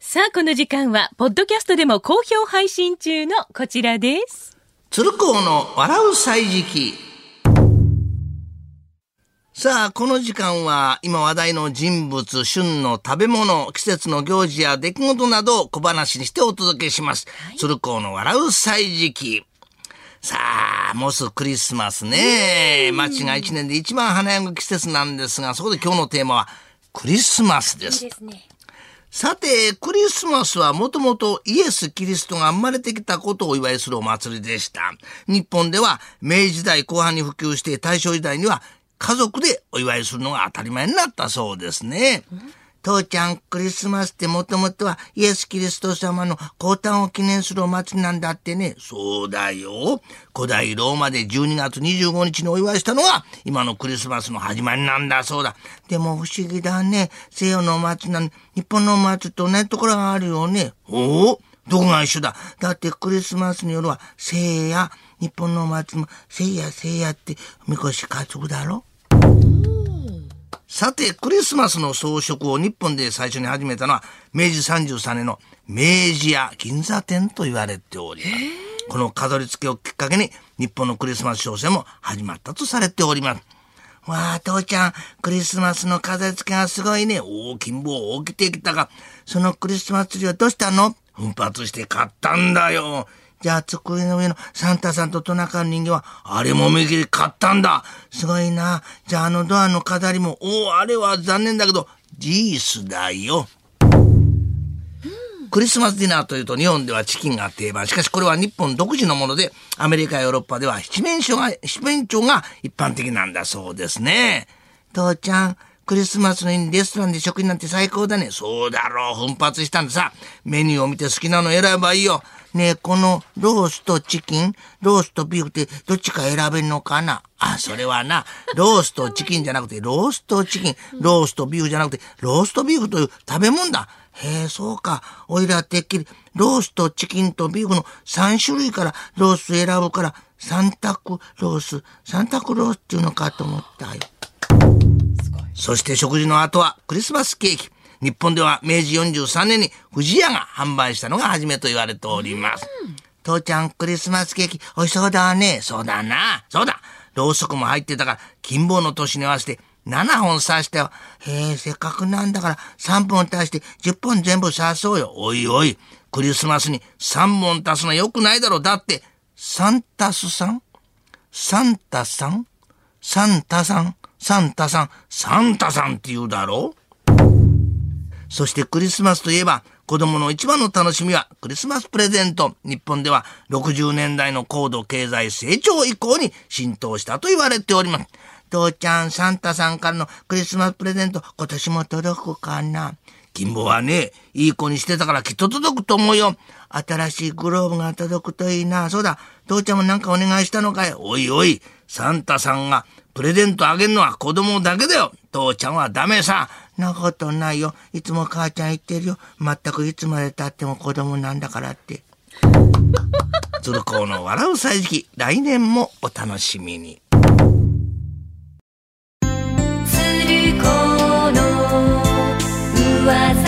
さあ、この時間は、ポッドキャストでも好評配信中のこちらです。鶴光の笑う歳時記。さあ、この時間は今話題の人物、旬の食べ物、季節の行事や出来事などを小話にしてお届けします。鶴光の笑う歳時記。さあ、もうすぐクリスマスね。街が一年で一番華やぐ季節なんですが、そこで今日のテーマはクリスマスです。ですね。さて、クリスマスはもともとイエス・キリストが生まれてきたことをお祝いするお祭りでした。日本では明治時代後半に普及して大正時代には家族でお祝いするのが当たり前になったそうですね。父ちゃん、クリスマスってもともとはイエス・キリスト様の降誕を記念するお祭りなんだってね。そうだよ。古代ローマで12月25日にお祝いしたのが今のクリスマスの始まりなんだそうだ。でも不思議だね。西洋のお祭りなの日本のお祭りと同じところがあるよね。おおどこが一緒だだってクリスマスの夜は聖夜。日本のお祭りも聖夜聖夜ってみこし担ぐだろさて、クリスマスの装飾を日本で最初に始めたのは、明治33年の明治屋銀座店と言われております。この飾り付けをきっかけに、日本のクリスマス商戦も始まったとされております。わあ、父ちゃん、クリスマスの飾り付けがすごいね。大きん坊起きてきたが、そのクリスマスツリーはどうしたの？奮発して買ったんだよ。じゃあ、机の上のサンタさんとトナカの人形は、あれもめきり買ったんだ。すごいな。じゃあ、あのドアの飾りも、おお、あれは残念だけど、ジースだよ。クリスマスディナーというと日本ではチキンが定番。しかしこれは日本独自のもので、アメリカ、ヨーロッパでは七面鳥が、七面鳥が一般的なんだそうですね。父ちゃん、クリスマスの日にレストランで食事なんて最高だね。そうだろう。奮発したんでさ。メニューを見て好きなの選べばいいよ。ねえ、このロースとチキン、ロースとビーフってどっちか選べんのかな？あ、それはな、ロースとチキンじゃなくて、ロースとチキン、ロースとビーフじゃなくて、ローストビーフという食べ物だ。へえ、そうか。おいらてっきり、ロースとチキンとビーフの3種類からロース選ぶから、三択ロース、三択ロースっていうのかと思ったよ。そして食事の後はクリスマスケーキ。日本では明治43年に藤屋が販売したのが初めと言われております。父ちゃん、クリスマスケーキ美味しそうだね。そうだな。そうだ。ろうそくも入ってたから、金棒の年に合わせて7本刺したよ。へえ、せっかくなんだから3本足して10本全部刺そうよ。おいおい、クリスマスに3本足すのよくないだろ。だって、サンタスさん？サンタさん？サンタさん？サンタさんサンタさんって言うだろ？そしてクリスマスといえば、子供の一番の楽しみはクリスマスプレゼント。日本では60年代の高度経済成長以降に浸透したと言われております。父ちゃん、サンタさんからのクリスマスプレゼント、今年も届くかな？金坊はね、いい子にしてたからきっと届くと思うよ。新しいグローブが届くといいな。そうだ、父ちゃんもなんかお願いしたのかい？おいおい、サンタさんがプレゼントあげるのは子供だけだよ。父ちゃんはダメさ。なことないよ。いつも母ちゃん言ってるよ。まったくいつまで経っても子供なんだからって。鶴光の笑う歳時期、来年もお楽しみに。鶴光の噂